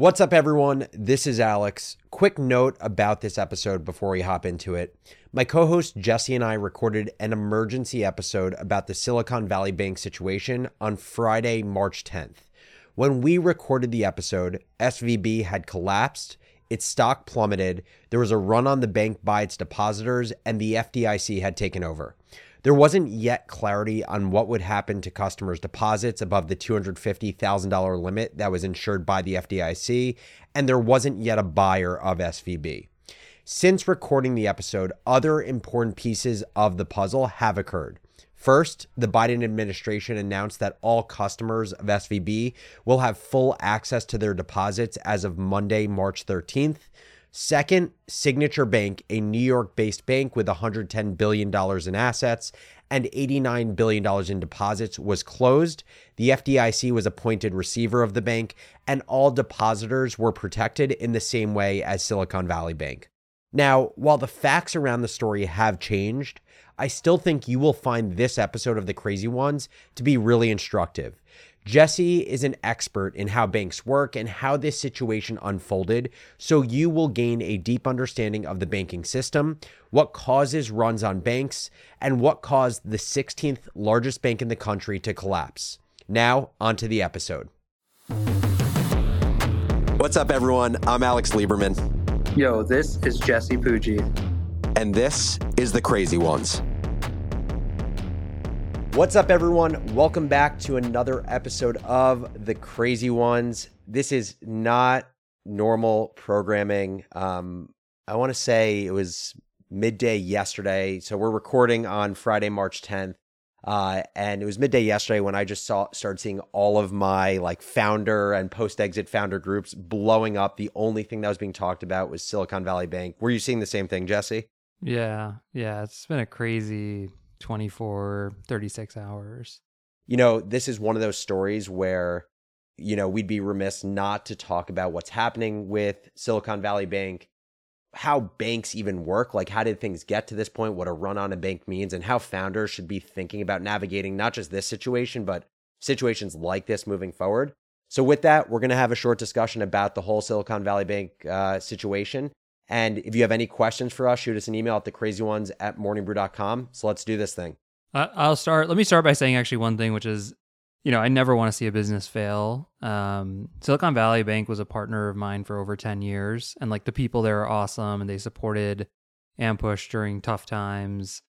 What's up, everyone? This is Alex. Quick note about this episode before we hop into it. My co host Jesse and I recorded an emergency episode about the Silicon Valley Bank situation on Friday, March 10th. When we recorded the episode, SVB had collapsed, its stock plummeted, there was a run on the bank by its depositors, and the FDIC had taken over. There wasn't yet clarity on what would happen to customers' deposits above the $250,000 limit that was insured by the FDIC, and there wasn't yet a buyer of SVB. Since recording the episode, other important pieces of the puzzle have occurred. First, the Biden administration announced that all customers of SVB will have full access to their deposits as of Monday, March 13th. Second, Signature Bank, a New York based bank with $110 billion in assets and $89 billion in deposits, was closed. The FDIC was appointed receiver of the bank, and all depositors were protected in the same way as Silicon Valley Bank. Now, while the facts around the story have changed, I still think you will find this episode of The Crazy Ones to be really instructive. Jesse is an expert in how banks work and how this situation unfolded, so you will gain a deep understanding of the banking system, what causes runs on banks, and what caused the 16th largest bank in the country to collapse. Now, on to the episode. What's up, everyone? I'm Alex Lieberman. Yo, this is Jesse Pujji. And this is The Crazy Ones. What's up, everyone? Welcome back to another episode of The Crazy Ones. This is not normal programming. Um, I want to say it was midday yesterday. So we're recording on Friday, March 10th. Uh, and it was midday yesterday when I just saw started seeing all of my like founder and post exit founder groups blowing up. The only thing that was being talked about was Silicon Valley Bank. Were you seeing the same thing, Jesse? Yeah, yeah. It's been a crazy 24, 36 hours. You know, this is one of those stories where, you know, we'd be remiss not to talk about what's happening with Silicon Valley Bank, how banks even work. Like, how did things get to this point? What a run on a bank means, and how founders should be thinking about navigating not just this situation, but situations like this moving forward. So, with that, we're going to have a short discussion about the whole Silicon Valley Bank uh, situation. And if you have any questions for us, shoot us an email at thecrazyones at morningbrew.com. So let's do this thing. I'll start. Let me start by saying actually one thing, which is, you know, I never want to see a business fail. Um, Silicon Valley Bank was a partner of mine for over 10 years. And like the people there are awesome and they supported Ampush during tough times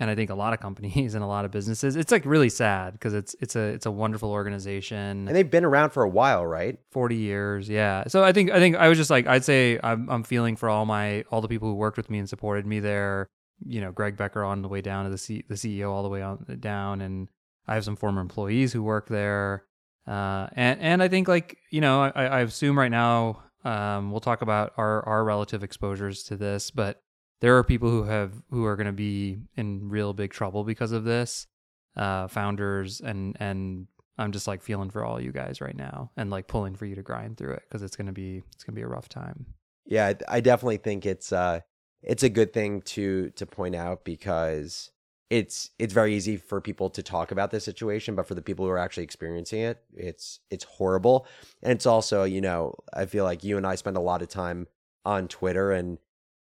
and I think a lot of companies and a lot of businesses. It's like really sad because it's it's a it's a wonderful organization. And they've been around for a while, right? 40 years, yeah. So I think I think I was just like I'd say I'm I'm feeling for all my all the people who worked with me and supported me there. You know, Greg Becker on the way down to the C, the CEO all the way on down and I have some former employees who work there. Uh, and and I think like, you know, I, I assume right now um, we'll talk about our our relative exposures to this, but there are people who have who are going to be in real big trouble because of this uh founders and and i'm just like feeling for all you guys right now and like pulling for you to grind through it because it's going to be it's going to be a rough time. Yeah i definitely think it's uh it's a good thing to to point out because it's it's very easy for people to talk about this situation but for the people who are actually experiencing it it's it's horrible. And it's also you know i feel like you and i spend a lot of time on twitter and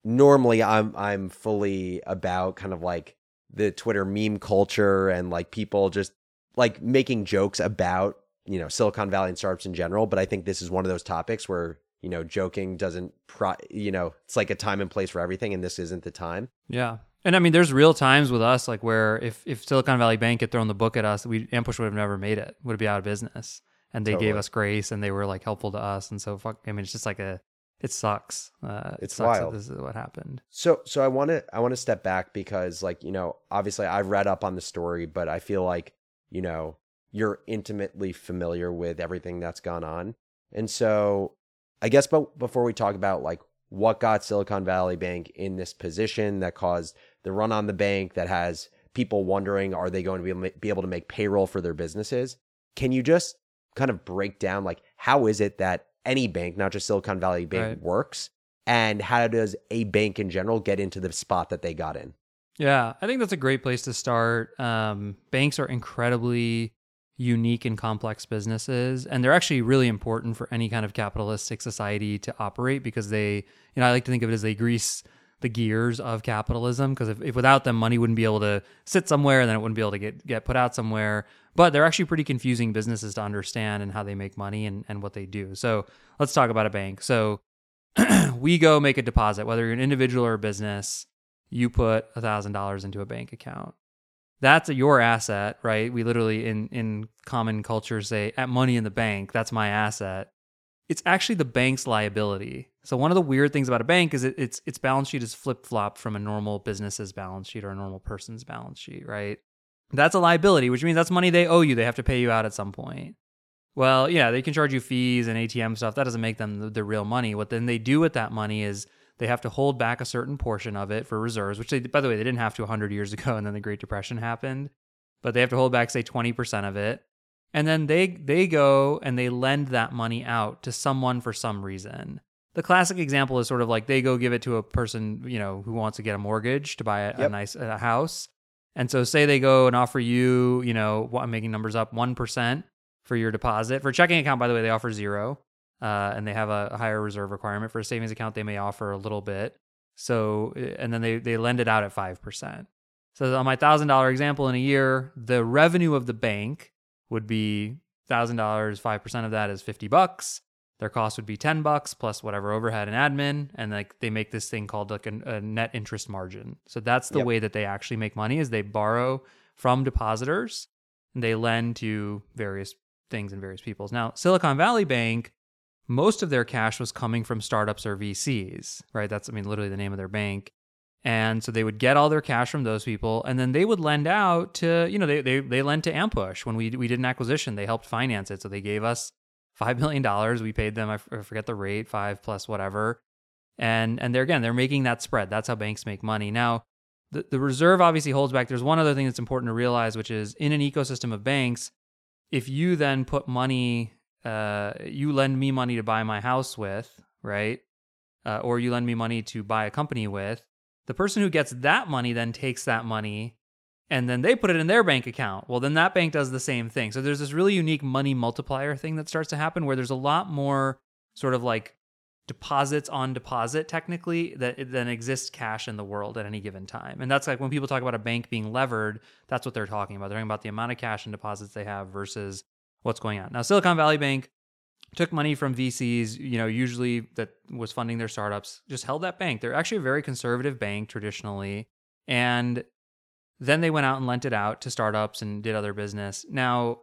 normally I'm I'm fully about kind of like the Twitter meme culture and like people just like making jokes about, you know, Silicon Valley and startups in general, but I think this is one of those topics where, you know, joking doesn't pro, you know, it's like a time and place for everything and this isn't the time. Yeah. And I mean, there's real times with us, like where if, if Silicon Valley Bank had thrown the book at us, we Ampush would have never made it, would be out of business. And they totally. gave us grace and they were like helpful to us. And so, fuck, I mean, it's just like a, it sucks. Uh, it's it sucks wild. this is what happened. So, so I want to, I want to step back because, like, you know, obviously I've read up on the story, but I feel like, you know, you're intimately familiar with everything that's gone on, and so I guess, but before we talk about like what got Silicon Valley Bank in this position that caused the run on the bank that has people wondering are they going to be, be able to make payroll for their businesses? Can you just kind of break down like how is it that any bank, not just Silicon Valley Bank, right. works, and how does a bank in general get into the spot that they got in? Yeah, I think that's a great place to start. Um, banks are incredibly unique and complex businesses and they're actually really important for any kind of capitalistic society to operate because they you know i like to think of it as they grease the gears of capitalism because if, if without them money wouldn't be able to sit somewhere and then it wouldn't be able to get get put out somewhere but they're actually pretty confusing businesses to understand and how they make money and, and what they do so let's talk about a bank so we go make a deposit whether you're an individual or a business you put $1000 into a bank account that's your asset, right? We literally in in common culture say at money in the bank, that's my asset. It's actually the bank's liability. So one of the weird things about a bank is it, its its balance sheet is flip flop from a normal business's balance sheet or a normal person's balance sheet, right? That's a liability, which means that's money they owe you. They have to pay you out at some point. Well, yeah, they can charge you fees and ATM stuff. That doesn't make them the, the real money. What then they do with that money is they have to hold back a certain portion of it for reserves, which they, by the way, they didn't have to 100 years ago, and then the Great Depression happened. But they have to hold back, say, 20% of it, and then they they go and they lend that money out to someone for some reason. The classic example is sort of like they go give it to a person, you know, who wants to get a mortgage to buy a, yep. a nice a house. And so say they go and offer you, you know, I'm making numbers up, 1% for your deposit. For checking account, by the way, they offer zero uh, and they have a higher reserve requirement for a savings account. They may offer a little bit. So, eh, and then they, they lend it out at 5%. So on my $1,000 example in a year, the revenue of the bank would be $1,000, 5% of that is 50 bucks. Their cost would be 10 bucks plus whatever overhead and admin. And like they make this thing called like a, a net interest margin. So that's the yep. way that they actually make money is they borrow from depositors and they lend to various things and various peoples. Now, Silicon Valley Bank most of their cash was coming from startups or VCs, right? That's, I mean, literally the name of their bank. And so they would get all their cash from those people, and then they would lend out to, you know, they they they lent to Ampush when we we did an acquisition. They helped finance it, so they gave us five million dollars. We paid them, I forget the rate, five plus whatever. And and they're again, they're making that spread. That's how banks make money. Now, the the reserve obviously holds back. There's one other thing that's important to realize, which is in an ecosystem of banks, if you then put money uh, you lend me money to buy my house with, right? Uh, or you lend me money to buy a company with. The person who gets that money then takes that money and then they put it in their bank account. Well, then that bank does the same thing. So there's this really unique money multiplier thing that starts to happen where there's a lot more sort of like deposits on deposit technically that than exists cash in the world at any given time. And that's like when people talk about a bank being levered, that's what they're talking about. They're talking about the amount of cash and deposits they have versus what's going on. Now, Silicon Valley Bank took money from VCs, you know, usually that was funding their startups, just held that bank. They're actually a very conservative bank traditionally. And then they went out and lent it out to startups and did other business. Now,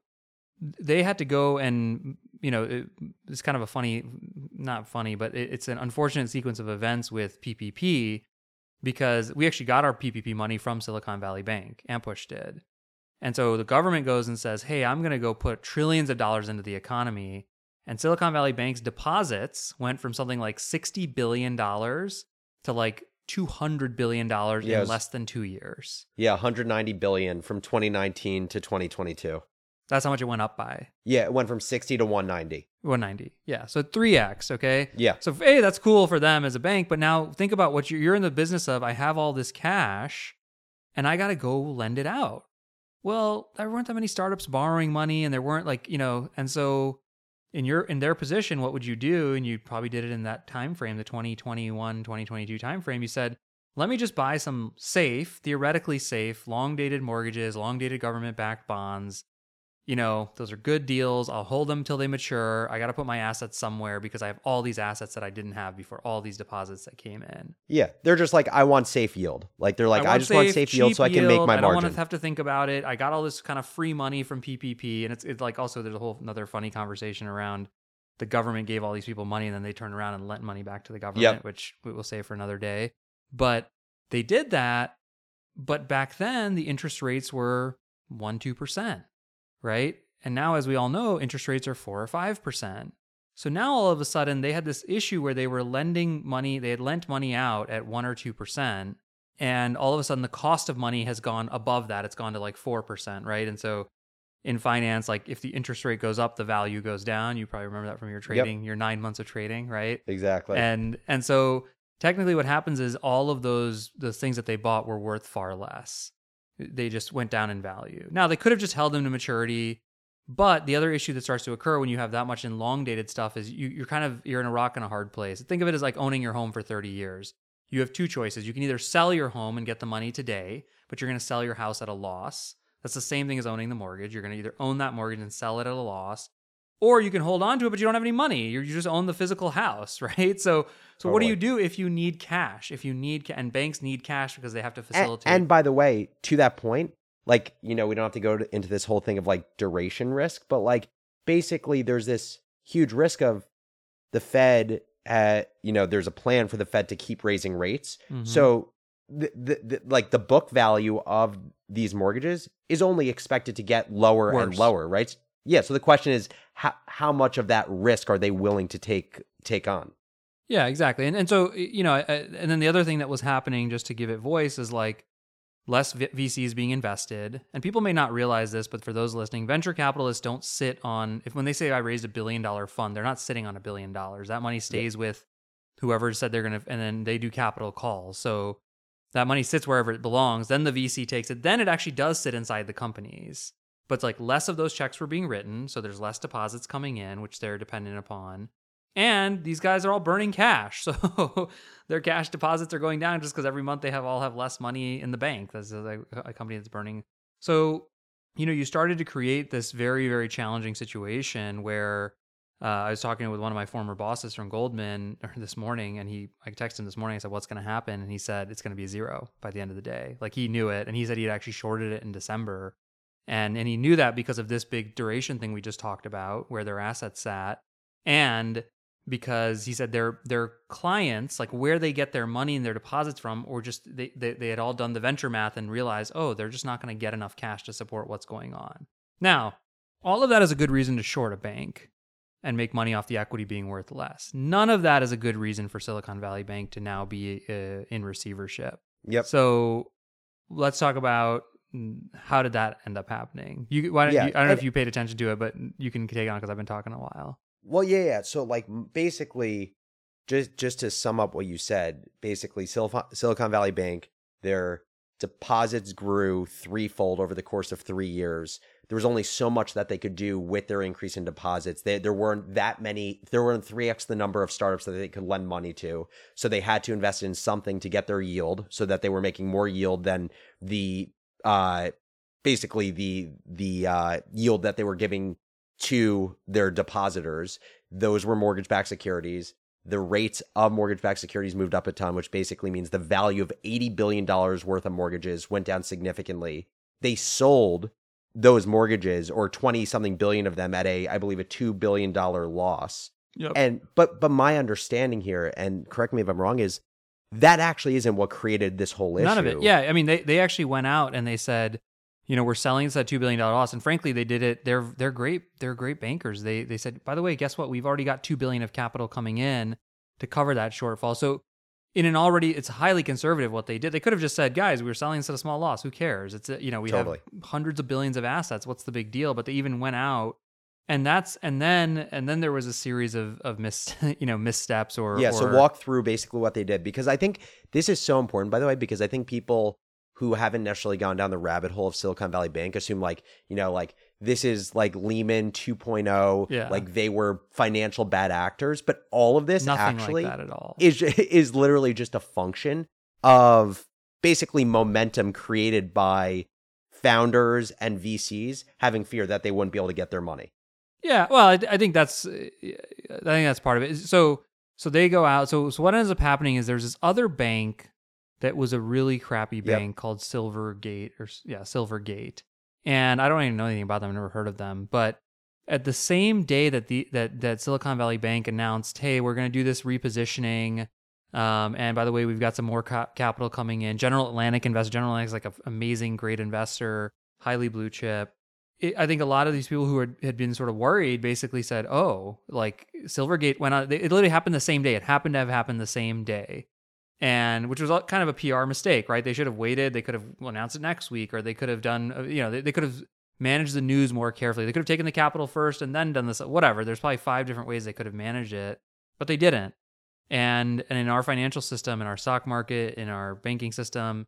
they had to go and, you know, it, it's kind of a funny, not funny, but it, it's an unfortunate sequence of events with PPP because we actually got our PPP money from Silicon Valley Bank. Ampush did. And so the government goes and says, hey, I'm going to go put trillions of dollars into the economy. And Silicon Valley Bank's deposits went from something like $60 billion to like $200 billion yeah, in less than two years. Yeah, 190 billion from 2019 to 2022. That's how much it went up by. Yeah, it went from 60 to 190. 190. Yeah. So 3x, okay? Yeah. So hey, that's cool for them as a bank, but now think about what you're, you're in the business of. I have all this cash and I got to go lend it out well, there weren't that many startups borrowing money and there weren't like, you know, and so in your in their position, what would you do? And you probably did it in that time frame, the 2021, 2022 time frame. You said, let me just buy some safe, theoretically safe, long dated mortgages, long dated government backed bonds you know, those are good deals. I'll hold them till they mature. I got to put my assets somewhere because I have all these assets that I didn't have before, all these deposits that came in. Yeah, they're just like, I want safe yield. Like they're like, I, I just safe, want safe yield so I can make my margin. I don't want to have to think about it. I got all this kind of free money from PPP, and it's it's like also there's a whole another funny conversation around the government gave all these people money and then they turned around and lent money back to the government, yep. which we will say for another day. But they did that, but back then the interest rates were one two percent right? And now, as we all know, interest rates are four or 5%. So now all of a sudden they had this issue where they were lending money, they had lent money out at one or 2%. And all of a sudden the cost of money has gone above that. It's gone to like 4%, right? And so in finance, like if the interest rate goes up, the value goes down. You probably remember that from your trading, yep. your nine months of trading, right? Exactly. And and so technically what happens is all of those those things that they bought were worth far less they just went down in value. Now they could have just held them to maturity, But the other issue that starts to occur when you have that much in long dated stuff is you, you're kind of you're in a rock and a hard place. Think of it as like owning your home for 30 years. You have two choices. You can either sell your home and get the money today, but you're going to sell your house at a loss. That's the same thing as owning the mortgage. You're going to either own that mortgage and sell it at a loss, or you can hold on to it, but you don't have any money. You're, you just own the physical house, right? So, so what do you do if you need cash? If you need, ca- and banks need cash because they have to facilitate. and by the way, to that point, like, you know, we don't have to go to, into this whole thing of like duration risk, but like basically there's this huge risk of the Fed, uh, you know, there's a plan for the Fed to keep raising rates. Mhm. So, the, the, the, like the book value of these mortgages is only expected to get lower and lower, right? Yeah. So the question is, how how much of that risk are they willing to take take on? Yeah, exactly. And and so you know, and then the other thing that was happening, just to give it voice, is like less v- VCs being invested. And people may not realize this, but for those listening, venture capitalists don't sit on. If when they say I raised a billion dollar fund, they're not sitting on a billion dollars. That money stays with whoever said they're gonna, and then they do capital calls. So that money sits wherever it belongs. Then the VC takes it. Then it actually does sit inside the companies. But like less of those checks were being written, so there's less deposits coming in, which they're dependent upon. And these guys are all burning cash, so their cash deposits are going down just because every month they have all have less money in the bank. That's a, a company that's burning. So, you know, you started to create this very, very challenging situation where uh, I was talking with one of my former bosses from Goldman this morning, and he I texted him this morning. I said, "What's going to happen?" And he said, "It's going to be zero by the end of the day." Like he knew it, and he said he had actually shorted it in December, and and he knew that because of this big duration thing we just talked about, where their assets sat, and because he said their their clients, like where they get their money and their deposits from, or just they they, they had all done the venture math and realized, oh, they're just not going to get enough cash to support what's going on. Now, all of that is a good reason to short a bank and make money off the equity being worth less. None of that is a good reason for Silicon Valley Bank to now be uh, in receivership. Yep. So let's talk about how did that end up happening. You, why don't Yeah, you, I don't know and- if you paid attention to it, but you can take it on because I've been talking a while. Well, yeah, yeah. So like basically, just just to sum up what you said, basically Silicon Silicon Valley Bank, their deposits grew threefold over the course of three years. There was only so much that they could do with their increase in deposits. They, there weren't that many. There weren't three x the number of startups that they could lend money to. So they had to invest in something to get their yield, so that they were making more yield than the uh basically the the uh yield that they were giving to their depositors. Those were mortgage backed securities. The rates of mortgage backed securities moved up a ton, which basically means the value of $80 billion worth of mortgages went down significantly. They sold those mortgages or 20 something billion of them at a, I believe, a $2 billion loss. Yep. And, but, but my understanding here, and correct me if I'm wrong, is that actually isn't what created this whole issue. None of it. Yeah, I mean, they they actually went out and they said, you know, we're selling this at two billion dollar loss, and frankly, they did it. They're they're great. They're great bankers. They they said, by the way, guess what? We've already got two billion of capital coming in to cover that shortfall. So. In an already, it's highly conservative what they did. They could have just said, "Guys, we were selling this at a small loss. Who cares? It's you know we Totally. have hundreds of billions of assets. What's the big deal?" But they even went out, and that's and then and then there was a series of of mis you know missteps or yeah so walk through basically what they did because i think this is so important by the way because i think people who haven't necessarily gone down the rabbit hole of silicon valley bank assume like you know like this is like lehman 2.0 Yeah. like they were financial bad actors but all of this nothing actually like at all. is is literally just a function of basically momentum created by founders and vcs having fear that they wouldn't be able to get their money Yeah, well, I, I think that's uh, I think that's part of it. So so they go out. So so what ends up happening is there's this other bank that was a really crappy bank called Silvergate or yeah Silvergate, and I don't even know anything about them. I've never heard of them. But at the same day that the that that Silicon Valley Bank announced, hey, we're going to do this repositioning. Um, and by the way, we've got some more ca- capital coming in. General Atlantic investor. General Atlantic is like an amazing, great investor, highly blue chip it, I think a lot of these people who had, had been sort of worried basically said, "Oh, like Silvergate went on. It literally happened the same day. It happened to have happened the same day, and which was kind of a PR mistake, right? They should have waited. They could have announced it next week, or they could have done, uh, you know, they, they could have managed the news more carefully. They could have taken the capital first and then done this. Whatever. There's probably five different ways they could have managed it, but they didn't. And and in our financial system, in our stock market, in our banking system,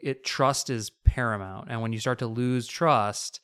it trust is paramount. And when you start to lose trust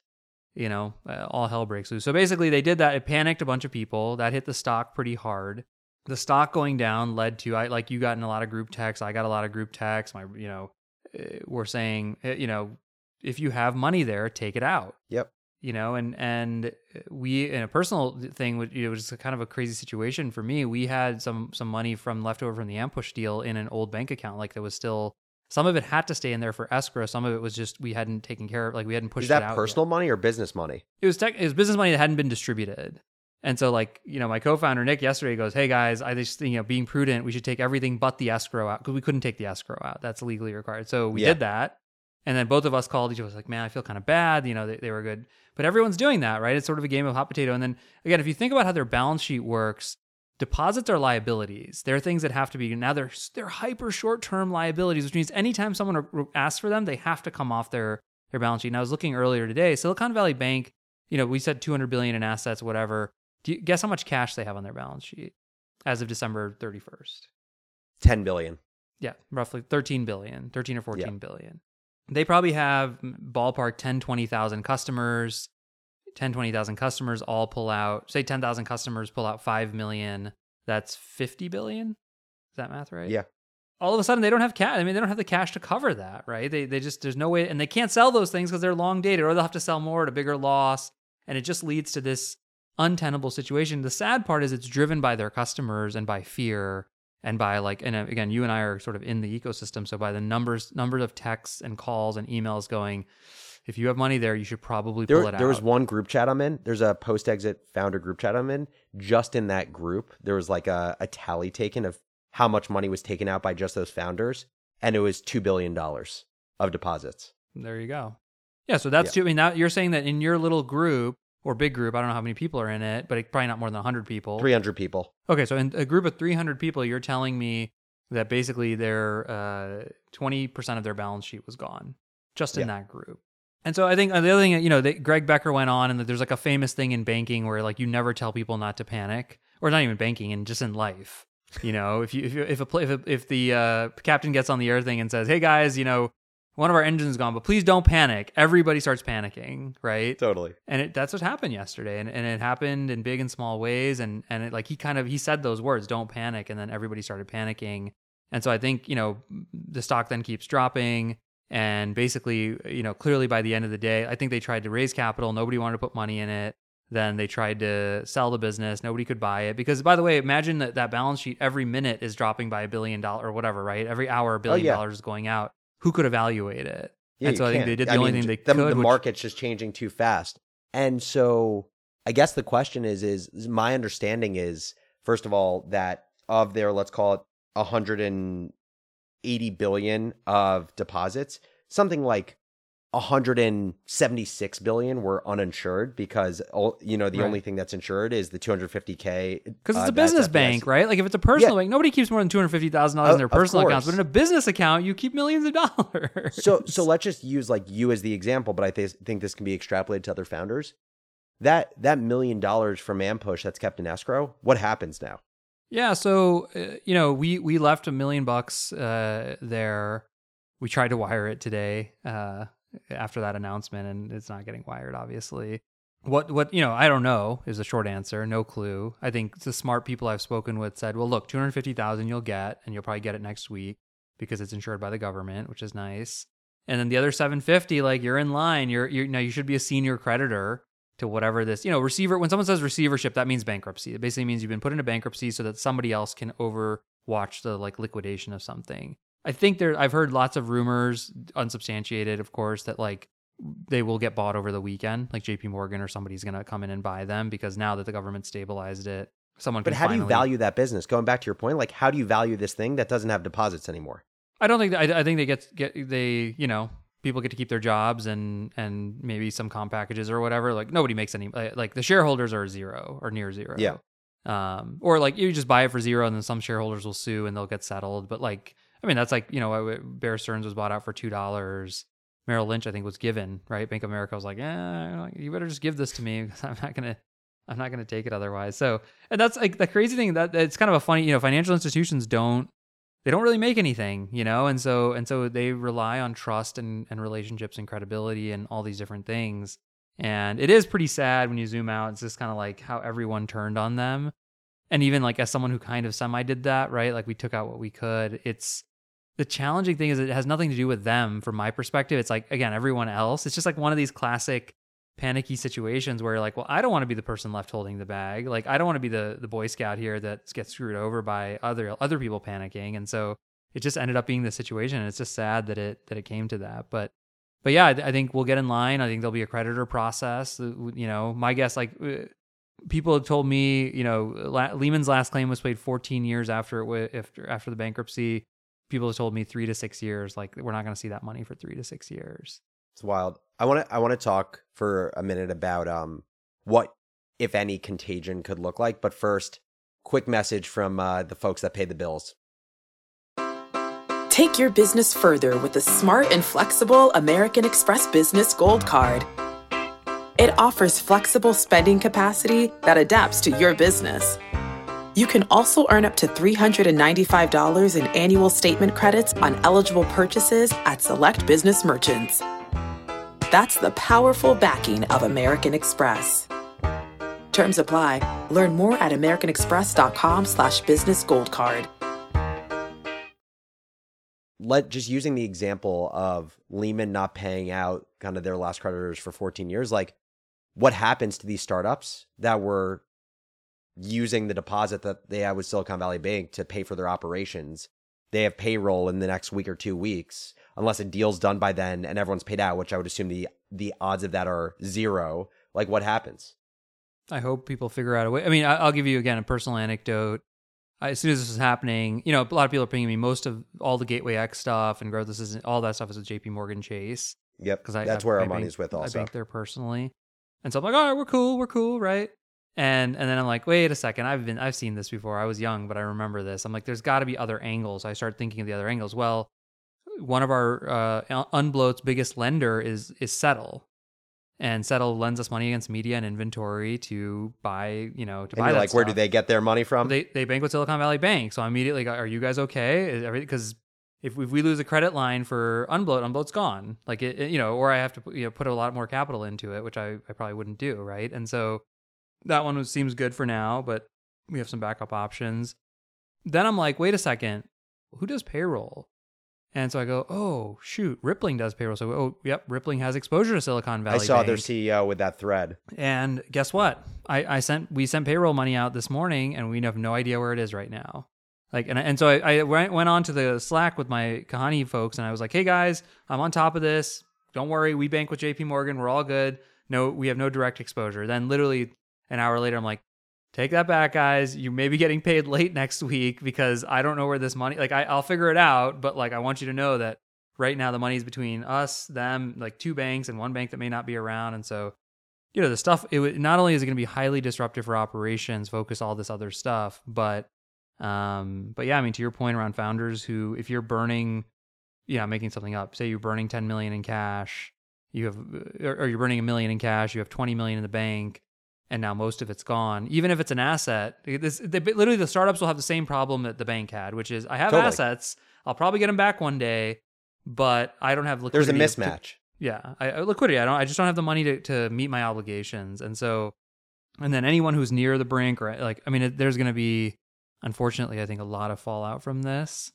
you know, uh, all hell breaks loose. So basically, they did that. It panicked a bunch of people. That hit the stock pretty hard. The stock going down led to I like you got in a lot of group texts. I got a lot of group texts. My you know, uh, we're saying uh, you know, if you have money there, take it out. Yep. You know, and and we in a personal thing, it was kind of a crazy situation for me. We had some some money from leftover from the Ampush deal in an old bank account, like that was still some of it had to stay in there for escrow. Some of it was just we hadn't taken care of, like we hadn't pushed Is it that out. personal money or business money? It was tech, it was business money that hadn't been distributed. And so, like you know, my co-founder Nick yesterday goes, "Hey guys, I just you know, being prudent, we should take everything but the escrow out because we couldn't take the escrow out. That's legally required. So we Yeah. did that, and then both of us called each other like, "Man, I feel kind of bad." You know, they, they were good, but everyone's doing that, right? It's sort of a game of hot potato. And then again, if you think about how their balance sheet works, deposits are liabilities. They're things that have to be now they're they're hyper short term liabilities, which means anytime someone asks for them, they have to come off their their balance sheet. And I was looking earlier today, Silicon Valley Bank, you know, we said 200 billion in assets, whatever. Do you guess how much cash they have on their balance sheet as of December 31st? 10 billion. Yeah, roughly 13 billion, 13 or fourteen billion. They probably have mm, ballpark 10, 20,000 customers. 10, 20,000 customers all pull out, say 10,000 customers pull out 5 million. That's 50 billion. Is that math right? Yeah. All of a sudden they don't have cash. I mean, they don't have the cash to cover that, right? They, they just, there's no way, and they can't sell those things because they're long dated or they'll have to sell more at a bigger loss. And it just leads to this untenable situation. The sad part is it's driven by their customers and by fear and by like and uh, again you and I are sort of in the ecosystem so by the numbers numbers of texts and calls and emails going if you have money there you should probably pull There, it out. there was one group chat I'm in. There's a post exit founder group chat I'm in. Just in that group, there was like a, a tally taken of how much money was taken out by just those founders. And it was $2 billion of deposits. There you go. Yeah, so that's two. I mean, now you're saying that in your little group or big group, I don't know how many people are in it, but it, probably not more than 100 people. 300 people. Okay, so in a group of 300 people, you're telling me that basically their uh, 20% of their balance sheet was gone just in Yeah. that group. And so I think uh, the other thing, you know, they, Greg Becker went on, and that there's like a famous thing in banking where like you never tell people not to panic, or not even banking, and just in life. You know, if you if you, if a if, a, if the uh, captain gets on the air thing and says, "Hey guys, you know, one of our engines is gone, but please don't panic," everybody starts panicking, right? Totally. and it, that's what happened yesterday and, and it happened in big and small ways and and it, like he kind of he said those words don't panic and then everybody started panicking and so i think you know the stock then keeps dropping and basically you know clearly by the end of the day i think they tried to raise capital. Nobody wanted to put money in it. Then they tried to sell the business. Nobody could buy it. Because by the way imagine that that balance sheet every minute is dropping by a billion dollars or whatever right? Every hour a oh, billion yeah. dollars is going out. Who could evaluate it? Yeah, and so i think they did the I only mean, thing they the, could The which- market's just changing too fast. And so I guess the question is, is is my understanding is, first of all, that of their, let's call it 180 billion of deposits, something like 176 billion were uninsured because you know the Right. only thing that's insured is the 250k Because it's uh, a business bank, right? Like if it's a personal Yeah. bank, nobody keeps more than two hundred fifty thousand dollars in their personal accounts. But in a business account, you keep millions of dollars. so so let's just use like you as the example, but I th- think this can be extrapolated to other founders. That that million dollars from Ampush that's kept in escrow, what happens now? Yeah, so uh, you know, we we left a million bucks uh, there. We tried to wire it today uh, after that announcement, and it's not getting wired. Obviously, what what you know, I don't know is the short answer. No clue. I think the smart people I've spoken with said, well, look, two hundred fifty thousand you'll get, and you'll probably get it next week because it's insured by the government, which is nice. And then the other 750, like you're in line. You're you now you should be a senior creditor to whatever this, you know, receiver. When someone says receivership, that means bankruptcy. It basically means you've been put into bankruptcy so that somebody else can overwatch the like liquidation of something. I think there. I've heard lots of rumors, unsubstantiated, of course, that like they will get bought over the weekend. Like J.P. Morgan or somebody's going to come in and buy them because now that the government stabilized it, someone. But how do you value that business? Going back to your point, like how do you value this thing that doesn't have deposits anymore? I don't think I, I think they get get they you know people get to keep their jobs and and maybe some comp packages or whatever. Like nobody makes any like the shareholders are zero or near zero. Yeah. Um, or like you just buy it for zero and then some shareholders will sue and they'll get settled. But like I mean that's like you know Bear Stearns was bought out for two dollars. Merrill Lynch I think was given right. Bank of America was like, yeah, you better just give this to me because I'm not gonna. I'm not going to take it otherwise. So, and that's like the crazy thing that it's kind of a funny, you know, financial institutions don't they don't really make anything, you know, and so and so they rely on trust and and relationships and credibility and all these different things. And it is pretty sad when you zoom out. It's just kind of like how everyone turned on them. And even like as someone who kind of semi did that, right? Like we took out what we could. It's the challenging thing is it has nothing to do with them from my perspective. It's like, again, everyone else. It's just like one of these classic panicky situations where you're like, well, I don't want to be the person left holding the bag. Like I don't want to be the the Boy Scout here that gets screwed over by other other people panicking. And so it just ended up being the situation. And it's just sad that it that it came to that. But but yeah, I, think we'll get in line. I think there'll be a creditor process. Uh, you know, my guess, like uh, people have told me, you know, Lehman's last claim was paid 14 years after it w- after the bankruptcy. People have told me three to six years. Like we're not going to see that money for three to six years. It's wild. I want to I want to talk for a minute about um what if any contagion could look like, but first, quick message from uh, the folks that pay the bills. Take your business further with the smart and flexible American Express Business Gold Card. It offers flexible spending capacity that adapts to your business. You can also earn up to $395 in annual statement credits on eligible purchases at select business merchants. That's the powerful backing of American Express. Terms apply. Learn more at americanexpress.com slash business gold card. Let just using the example of Lehman not paying out kind of their last creditors for 14 years, like what happens to these startups that were using the deposit that they had with Silicon Valley Bank to pay for their operations? They have payroll in the next week or two weeks, unless a deal's done by then and everyone's paid out, which I would assume the the odds of that are zero. Like what happens? I hope people figure out a way. I mean, I'll give you again a personal anecdote. As soon as this was happening, you know, a lot of people are pinging me. Most of all the Gateway X stuff and growth, this is all that stuff is with J.P. Morgan Chase Yep, because that's I, where I our bank- money's with Also, I bank there personally, and so I'm like, all right, we're cool, we're cool, right? And and then I'm like, wait a second, I've been I've seen this before. I was young, but I remember this. I'm like, there's got to be other angles. I start thinking of the other angles. Well, one of our uh, Unbloat's biggest lender is is Settle, and Settle lends us money against media and inventory to buy, you know, to And buy like, where do they get their money from? They they bank with Silicon Valley Bank. So I immediately got, are you guys okay? Because if, if we lose a credit line for Unbloat, Unbloat's gone. Like it, it- you know, or I have to you know put a lot more capital into it, which I, I probably wouldn't do, right? And so that one was, seems good for now, but we have some backup options. Then I'm like, wait a second, who does payroll? And so I go, oh shoot, Rippling does payroll. So oh yep, Rippling has exposure to Silicon Valley. I saw their CEO with that thread. And guess what? I, I sent we sent payroll money out this morning, and we have no idea where it is right now. Like, and and so I, I went went on to the Slack with my Kahani folks, and I was like, "Hey guys, I'm on top of this. Don't worry, we bank with J.P. Morgan. We're all good. No, we have no direct exposure." Then literally an hour later, I'm like, "Take that back, guys. You may be getting paid late next week because I don't know where this money. Like, I, I'll figure it out, but like, I want you to know that right now the money is between us, them, like two banks, and one bank that may not be around, and so." you know the stuff it would not only is it going to be highly disruptive for operations focus all this other stuff but um but yeah i mean to your point around founders who if you're burning yeah making something up say you're burning 10 million in cash you have or, or you're burning a million in cash you have 20 million in the bank and now most of it's gone even if it's an asset this they, literally the startups will have the same problem that the bank had which is i have Totally. assets i'll probably get them back one day but i don't have liquidity. There's a liquidity to- mismatch. yeah, I, I- liquidity. I don't. I just don't have the money to to meet my obligations, and so, and then anyone who's near the brink, or like, I mean, it, there's going to be, unfortunately, I think a lot of fallout from this,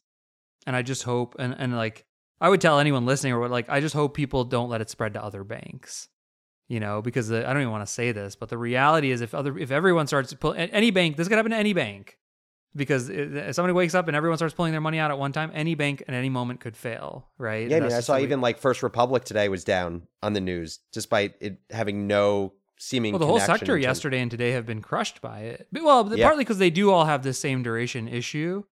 and I just hope, and and like, I would tell anyone listening, or what, like, I just hope people don't let it spread to other banks, you know, because the, I don't even want to say this, but the reality is, if other, if everyone starts to pull any bank, this could happen to any bank. Because if somebody wakes up and everyone starts pulling their money out at one time, any bank at any moment could fail, right? Yeah, I mean, I saw even like First Republic today was down on the news, despite it having no seeming. Well, the whole sector to- yesterday and today have been crushed by it. But, well, Yeah. partly because they do all have this same duration issue,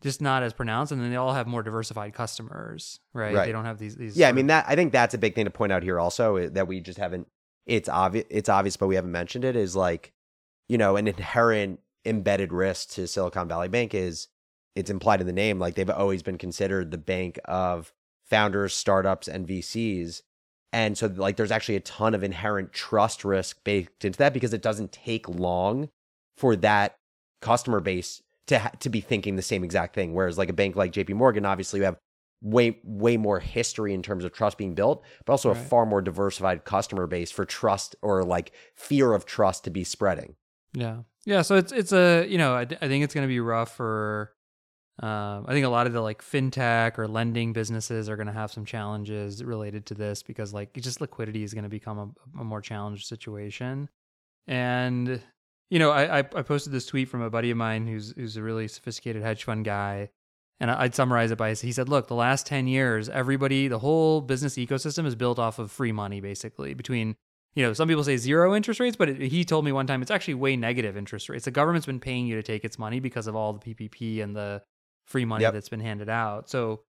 just not as pronounced, and then they all have more diversified customers, right? Right. They don't have these. these Yeah, I mean that. I think that's a big thing to point out here. Also, eh, that we just haven't. It's obvious. It's obvious, but we haven't mentioned it. Is like, you know, an inherent embedded risk to Silicon Valley Bank is it's implied in the name. Like they've always been considered the bank of founders, startups, and VCs. And so, like, there's actually a ton of inherent trust risk baked into that because it doesn't take long for that customer base to ha- to be thinking the same exact thing. Whereas, like a bank like J.P. Morgan, obviously, you have way way more history in terms of trust being built, but also a far more diversified customer base for trust or like fear of trust to be spreading. Yeah, yeah. So it's it's a you know I, I think it's going to be rough for. Um, I think a lot of the like fintech or lending businesses are going to have some challenges related to this because like just liquidity is going to become a, a more challenged situation. And you know, I, I I posted this tweet from a buddy of mine who's who's a really sophisticated hedge fund guy, and I'd summarize it by he said, "Look, the last ten years, everybody, the whole business ecosystem is built off of free money, basically between." You know, some people say zero interest rates, but it, he told me one time it's actually way negative interest rates. The government's been paying you to take its money because of all the PPP and the free money Yep. that's been handed out. So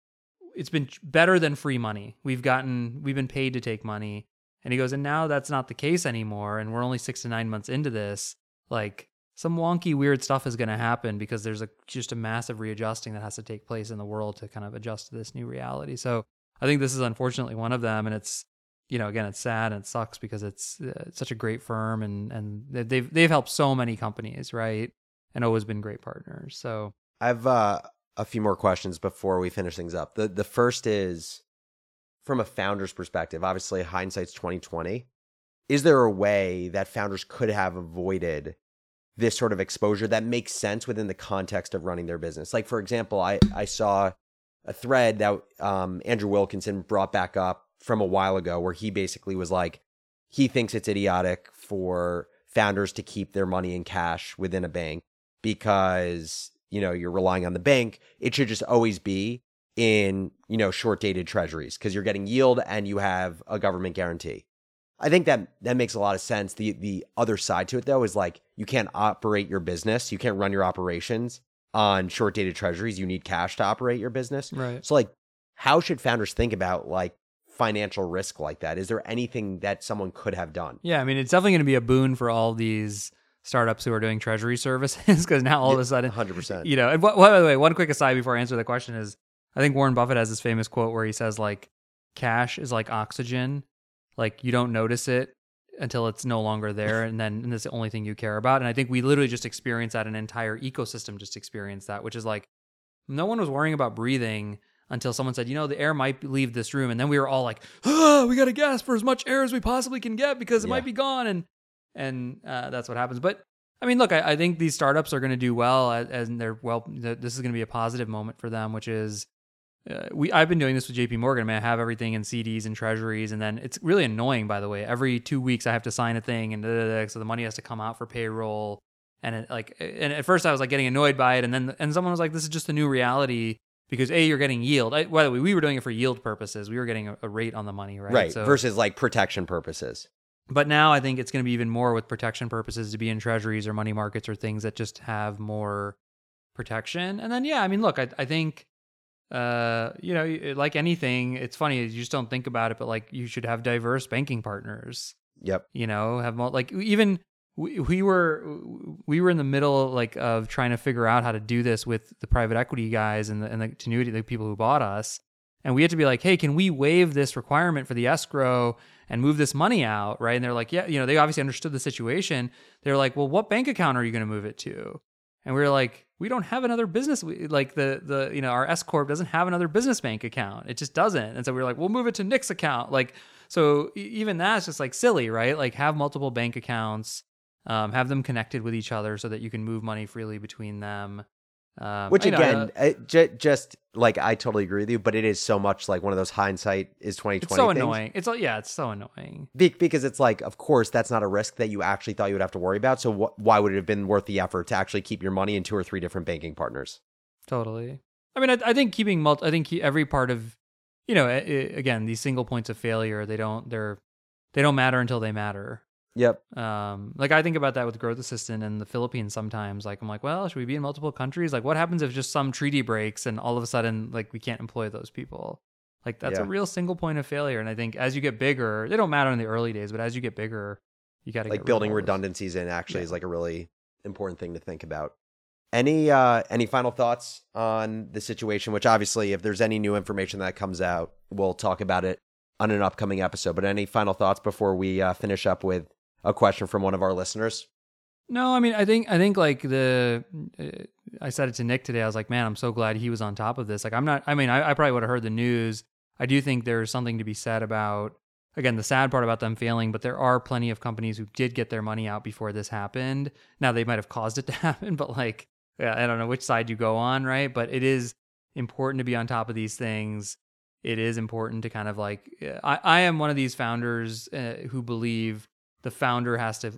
it's been better than free money. We've gotten, we've been paid to take money. And he goes, and now that's not the case anymore. And we're only six to nine months into this. Like some wonky, weird stuff is going to happen because there's a just a massive readjusting that has to take place in the world to kind of adjust to this new reality. So I think this is unfortunately one of them. And it's, you know, again, it's sad and it sucks because it's, uh, it's such a great firm and and they- they've they've helped so many companies, right? And always been great partners. So I've uh, a few more questions before we finish things up. The the first is from a founder's perspective. Obviously, hindsight's twenty twenty. Is there a way that founders could have avoided this sort of exposure that makes sense within the context of running their business? Like, for example, I I saw a thread that um, Andrew Wilkinson brought back up from a while ago, where he basically was like, he thinks it's idiotic for founders to keep their money in cash within a bank because you know you're relying on the bank it should just always be in you know short dated treasuries because you're getting yield and you have a government guarantee i think that that makes a lot of sense. The the other side to it though is like you can't operate your business. You can't run your operations on short dated treasuries. You need cash to operate your business. Right. so like how should founders think about like financial risk like that? Is there anything that someone could have done? Yeah, I mean, it's definitely going to be a boon for all these startups who are doing treasury services because now all of a sudden, 100% you know. And by the way, one quick aside before I answer the question is, I think Warren Buffett has this famous quote where he says like, "Cash is like oxygen, like you don't notice it until it's no longer there, and then and that's the only thing you care about." And I think we literally just experienced that. An entire ecosystem just experienced that, which is like, no one was worrying about breathing until someone said, you know, the air might leave this room, and then we were all like, ah, we got to gasp for as much air as we possibly can get because it Yeah. might be gone, and and uh, that's what happens. But I mean, look, I, I think these startups are going to do well, and they're well. th- This is going to be a positive moment for them, which is. Uh, we I've been doing this with JP Morgan. I mean, I have everything in CDs and treasuries, and then it's really annoying. By the way, every two weeks I have to sign a thing, and da, da, da, so the money has to come out for payroll. And it, like, and at first I was like getting annoyed by it, and then and someone was like, "This is just a new reality because a you're getting yield." I, by the way, we were doing it for yield purposes. We were getting a, a rate on the money, right? right, So, versus like protection purposes but now I think it's going to be even more with protection purposes to be in treasuries or money markets or things that just have more protection. And then, yeah, I mean, look, I, I think, uh, you know, like anything, it's funny, you just don't think about it, but like you should have diverse banking partners, yep you know, have mul- like even we, we were, we were in the middle like of trying to figure out how to do this with the private equity guys and the, and the Tinuiti, the people who bought us. And we had to be like, hey, can we waive this requirement for the escrow and move this money out? Right. And they're like, yeah, you know, they obviously understood the situation. They're like, well, what bank account are you going to move it to? And we were like, we don't have another business. Like the, the, you know, our S Corp doesn't have another business bank account. It just doesn't. And so we are like, we'll move it to Nick's account. Like, so even that's just like silly, right? Like have multiple bank accounts, um, have them connected with each other so that you can move money freely between them. Um, Which you know, again, uh, j- just like I totally agree with you, but it is so much like one of those hindsight is twenty twenty. it's so things. annoying. It's yeah, it's so annoying. Be- because it's like, of course, that's not a risk that you actually thought you would have to worry about. So wh- why would it have been worth the effort to actually keep your money in two or three different banking partners? Totally. I mean, I, I think keeping multi, I think he- every part of, you know, i- i- again, these single points of failure, they don't, they're, they don't matter until they matter. Yep. Um, like I think about that with Growth Assistant in the Philippines sometimes. Like I'm like, well, should we be in multiple countries? Like, what happens if just some treaty breaks and all of a sudden, like, we can't employ those people? Like that's a real single point of failure. And I think as you get bigger, they don't matter in the early days, but as you get bigger, you got to Like building redundancies in actually is like a really important thing to think about. Any uh any final thoughts on the situation? Which obviously, if there's any new information that comes out, we'll talk about it on an upcoming episode. But any final thoughts before we uh, finish up with a question from one of our listeners? No, I mean, I think I think like the uh, I said it to Nick today. I was like, man, I'm so glad he was on top of this. Like, I'm not. I mean, I, I probably would have heard the news. I do think there's something to be said about again the sad part about them failing, but there are plenty of companies who did get their money out before this happened. Now they might have caused it to happen, but like, yeah, I don't know which side you go on, right? But it is important to be on top of these things. It is important to kind of like I, I am one of these founders uh, who believe the founder has to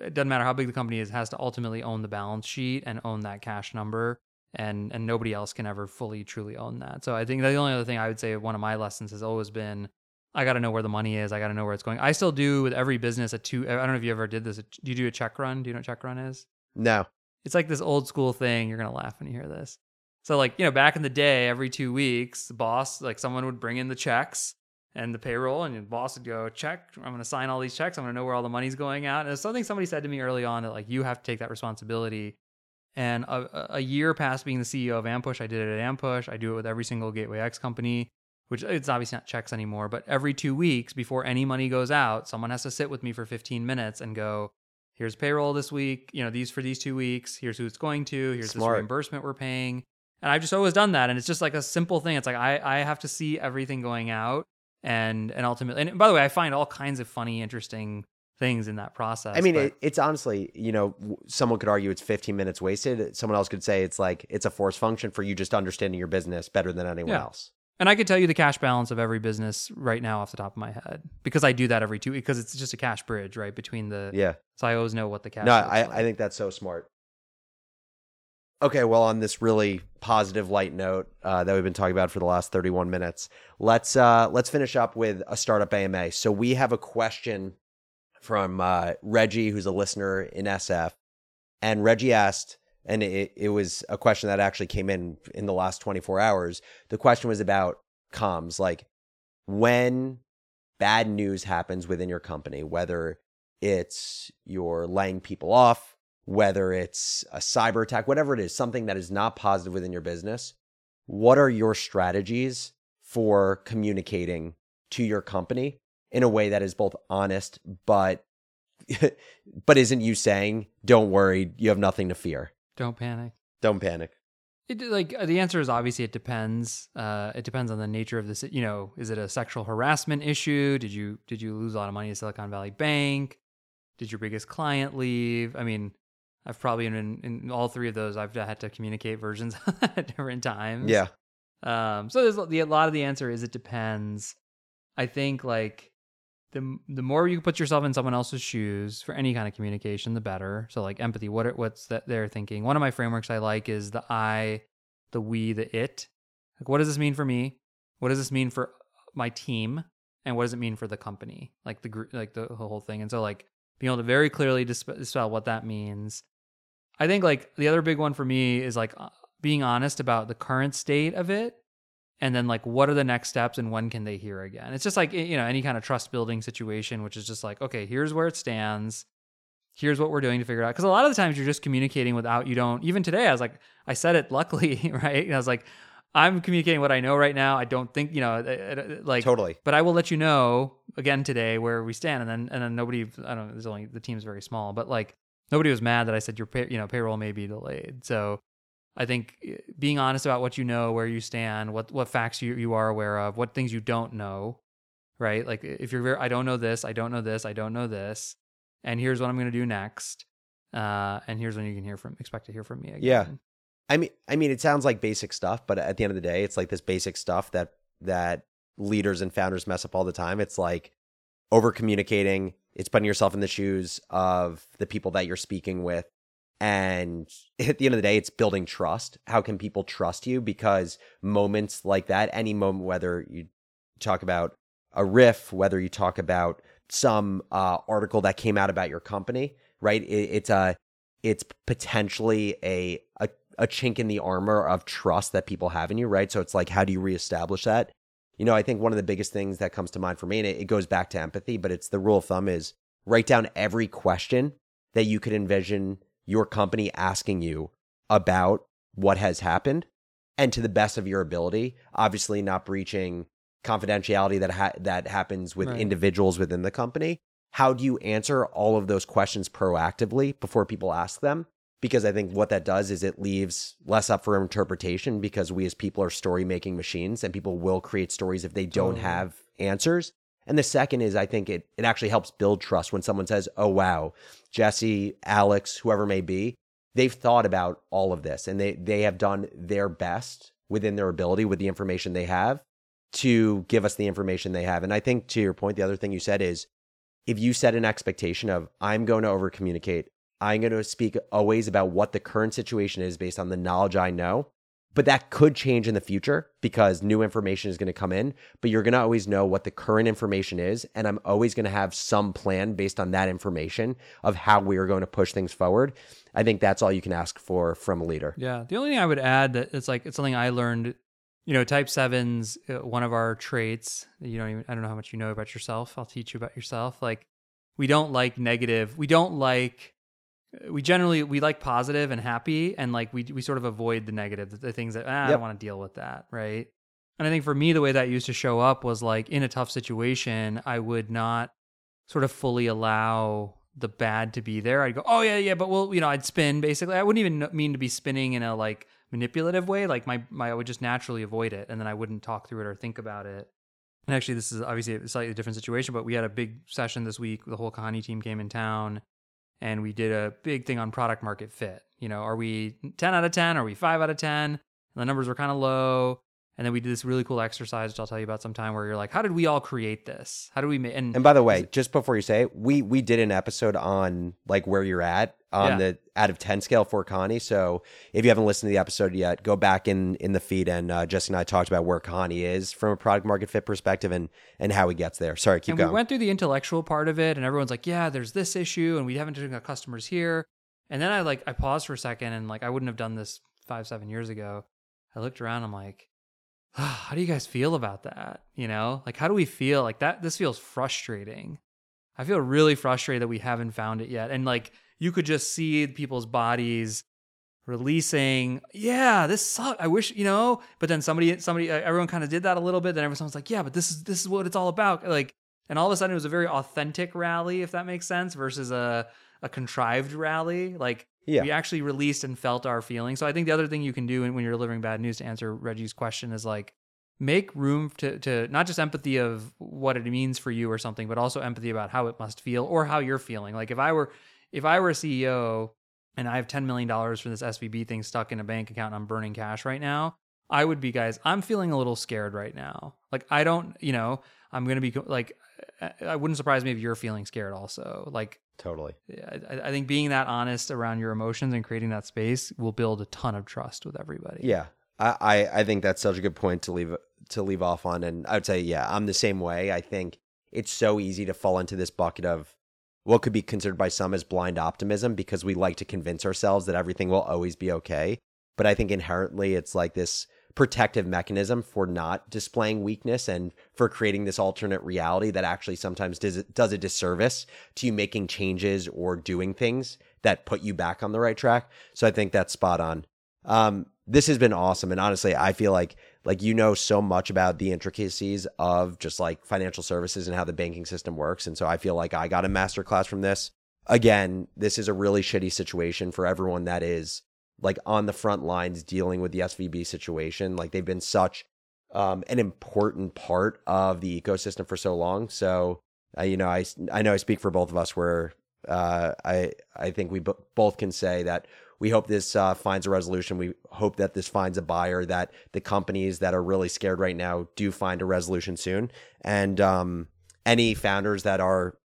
it doesn't matter how big the company is, has to ultimately own the balance sheet and own that cash number. And and nobody else can ever fully truly own that. So I think the only other thing I would say one of my lessons has always been I got to know where the money is. I got to know where it's going. I still do with every business a two. I don't know if you ever did this. Do you do a check run? Do you know what a check run is? No. It's like this old school thing. You're gonna laugh when you hear this. So like you know back in the day, every two weeks, the boss like someone would bring in the checks and the payroll, and your boss would go check. I'm going to sign all these checks. I'm going to know where all the money's going out. And it's something somebody said to me early on that like you have to take that responsibility. And a, a year past being the CEO of Ampush, I did it at Ampush. I do it with every single Gateway X company, which it's obviously not checks anymore. But every two weeks before any money goes out, someone has to sit with me for 15 minutes and go, "Here's payroll this week. You know these for these two weeks. Here's who it's going to. Here's Smart. this reimbursement we're paying." And I've just always done that. And it's just like a simple thing. It's like I, I have to see everything going out and and ultimately and by the way i find all kinds of funny interesting things in that process I mean, but- it, it's honestly, you know someone could argue it's 15 minutes wasted. Someone else could say it's like it's a force function for you just understanding your business better than anyone Yeah. else. and i could tell you the cash balance of every business right now off the top of my head because i do that every two because it's just a cash bridge right between the Yeah. so i always know what the cash No, I, like. I think that's so smart. Okay, well, on this really positive light note uh, that we've been talking about for the last 31 minutes, let's uh, let's finish up with a startup AMA. So we have a question from uh, Reggie, who's a listener in SF, and Reggie asked, and it, it was a question that actually came in in the last 24 hours. The question was about comms, like when bad news happens within your company, whether it's you're laying people off, whether it's a cyber attack, whatever it is, something that is not positive within your business, what are your strategies for communicating to your company in a way that is both honest but but isn't you saying, "Don't worry, you have nothing to fear. don't panic Don't panic." It like the answer is obviously it depends. Uh, it depends on the nature of this. You know, is it a sexual harassment issue? Did you did you lose a lot of money to Silicon Valley Bank? Did your biggest client leave? I mean, I've probably in, in all three of those I've had to communicate versions at different times. Yeah. Um. So there's the, a lot of the answer is it depends. I think like the the more you put yourself in someone else's shoes for any kind of communication, the better. So like empathy, what what's that they're thinking. One of my frameworks I like is the I, the we, the it. Like what does this mean for me? What does this mean for my team? And what does it mean for the company? Like the group, like the whole thing. And so like being able to very clearly disp- dispel what that means. I think like the other big one for me is like uh, being honest about the current state of it and then like what are the next steps and when can they hear again? It's just like you know any kind of trust building situation which is just like okay here's where it stands. Here's what we're doing to figure it out. Because a lot of the times you're just communicating without you don't even today i was like i said it luckily right? And i was like i'm communicating what i know right now i don't think you know like Totally. but i will let you know again today where we stand and then and then nobody i don't know there's only the team's very small but like nobody was mad that i said your pay, you know payroll may be delayed so I think eh, being honest about what you know, where you stand, what what facts you, you are aware of, what things you don't know, right? Like if you're very, I don't know this, I don't know this, I don't know this, and here's what I'm going to do next, uh, and here's when you can hear from, expect to hear from me again. Yeah. I mean, I mean, it sounds like basic stuff, but at the end of the day, it's like this basic stuff that that leaders and founders mess up all the time. It's like over communicating. It's putting yourself in the shoes of the people that you're speaking with, and at the end of the day, it's building trust. How can people trust you? Because moments like that, any moment, whether you talk about a RIF, whether you talk about some uh, article that came out about your company, right? It, it's a it's potentially a, a a chink in the armor of trust that people have in you, right? So it's like, how do you reestablish that? You know, I think one of the biggest things that comes to mind for me, and it, it goes back to empathy, but it's the rule of thumb is write down every question that you could envision your company asking you about what has happened, and to the best of your ability, obviously not breaching confidentiality that ha- that happens with Right. individuals within the company, how do you answer all of those questions proactively before people ask them? Because I think what that does is it leaves less up for interpretation because we as people are story making machines and people will create stories if they don't Totally. have answers. And the second is I think it it actually helps build trust when someone says, "Oh wow, Jesse, Alex, whoever may be, they've thought about all of this and they they have done their best within their ability with the information they have to give us the information they have." And I think to your point, the other thing you said is if you set an expectation of I'm going to over communicate, I'm going to speak always about what the current situation is based on the knowledge I know. But that could change in the future because new information is going to come in. But you're going to always know what the current information is. And I'm always going to have some plan based on that information of how we are going to push things forward. I think that's all you can ask for from a leader. Yeah. The only thing I would add that it's like it's something I learned. You know, type sevens, uh, one of our traits. You don't even. I don't know how much you know about yourself. I'll teach you about yourself. Like, we don't like negative. We don't like. We generally we like positive and happy, and like we we sort of avoid the negative, the, the things that ah, I don't want to deal with that, right? And I think for me, the way that used to show up was like in a tough situation, I would not sort of fully allow the bad to be there. I'd go, oh yeah, yeah, but well, you know, I'd spin basically. I wouldn't even mean to be spinning in a like manipulative way. Like my my, I would just naturally avoid it, and then I wouldn't talk through it or think about it. And actually, this is obviously a slightly different situation, but we had a big session this week. The whole Kahani team came in town, and we did a big thing on product market fit. You know, are we ten out of ten? Are we five out of ten? And the numbers were kind of low. And then we did this really cool exercise, which I'll tell you about sometime, where you're like, how did we all create this? How do we make? And, And by the way, just before you say it, we we did an episode on like where you're at on Yeah. the out of ten scale for Kahani. So if you haven't listened to the episode yet, go back in in the feed and uh, Jesse and I talked about where Kahani is from a product market fit perspective and and how he gets there. Sorry, keep and going. we went through the intellectual part of it, and everyone's like, "Yeah, there's this issue, and we haven't taken our customers here." And then I like I paused for a second, and like I wouldn't have done this five, seven years ago. I looked around, I'm like, "Ah, "How do you guys feel about that? You know, like how do we feel like that? This feels frustrating. I feel really frustrated that we haven't found it yet, and like you could just see people's bodies releasing yeah this sucks i wish you know but then somebody somebody everyone kind of did that a little bit then everyone's like yeah but this is this is what it's all about like and all of a sudden it was a very authentic rally if that makes sense versus a a contrived rally like Yeah. we actually released and felt our feelings so i think the other thing you can do when you're delivering bad news to answer reggie's question is like make room to to not just empathy of what it means for you or something but also empathy about how it must feel or how you're feeling like if i were if i were a ceo and I have $10 million for this SVB thing stuck in a bank account and I'm burning cash right now, I would be, guys, I'm feeling a little scared right now. Like, I don't, you know, I'm going to be like, Uh, I- I wouldn't surprise me if you're feeling scared also. Like, totally. I, I think being that honest around your emotions and creating that space will build a ton of trust with everybody. Yeah. I, I, I think that's such a good point to leave to leave off on. And I would say, yeah, I'm the same way. I think it's so easy to fall into this bucket of what could be considered by some as blind optimism because we like to convince ourselves that everything will always be okay. But I think inherently it's like this protective mechanism for not displaying weakness and for creating this alternate reality that actually sometimes does, does a disservice to you making changes or doing things that put you back on the right track. So I think that's spot on. Um, this has been awesome, and honestly, I feel like like you know so much about the intricacies of just like financial services and how the banking system works, and so I feel like I got a master class from this. Again, this is a really shitty situation for everyone that is like on the front lines dealing with the SVB situation. Like they've been such um, an important part of the ecosystem for so long. So uh, you know, I I know I speak for both of us where uh, I I think we b- both can say that we hope this uh, finds a resolution. We hope that this finds a buyer. That the companies that are really scared right now do find a resolution soon. And um, any founders that are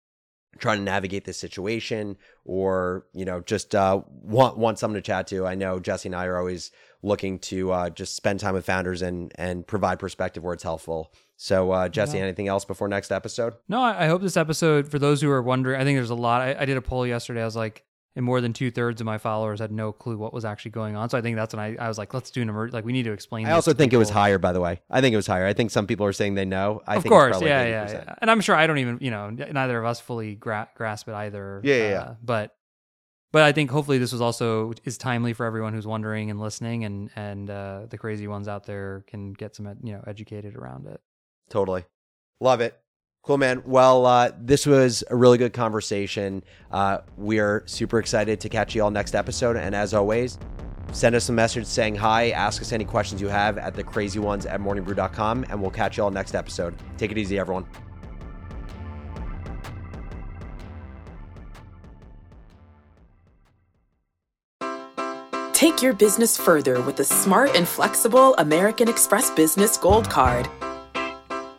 trying to navigate this situation or you know just uh, want want someone to chat to, I know Jesse and I are always looking to uh, just spend time with founders and and provide perspective where it's helpful. So uh, Jesse, Yeah. anything else before next episode? No, I, I hope this episode, for those who are wondering, I think there's a lot. I, I did a poll yesterday. I was like, and more than two thirds of my followers had no clue what was actually going on. So I think that's when I, I was like, let's do an emer- like we need to explain. I also to think it was higher, by the way. I think it was higher. I think some people are saying they know. I of think course, it's probably yeah, yeah, 80%. yeah. And I'm sure I don't even, you know, neither of us fully gra- grasp it either. Yeah, yeah, yeah. Uh, but, but I think hopefully this was also is timely for everyone who's wondering and listening, and and uh, the crazy ones out there can get some, you know, educated around it. Totally. Love it. Cool, man. Well, uh, this was a really good conversation. Uh, we are super excited to catch you all next episode. And as always, send us a message saying hi, ask us any questions you have at the crazy ones at morningbrew.com, and we'll catch you all next episode. Take it easy, everyone. Take your business further with the smart and flexible American Express Business Gold Card.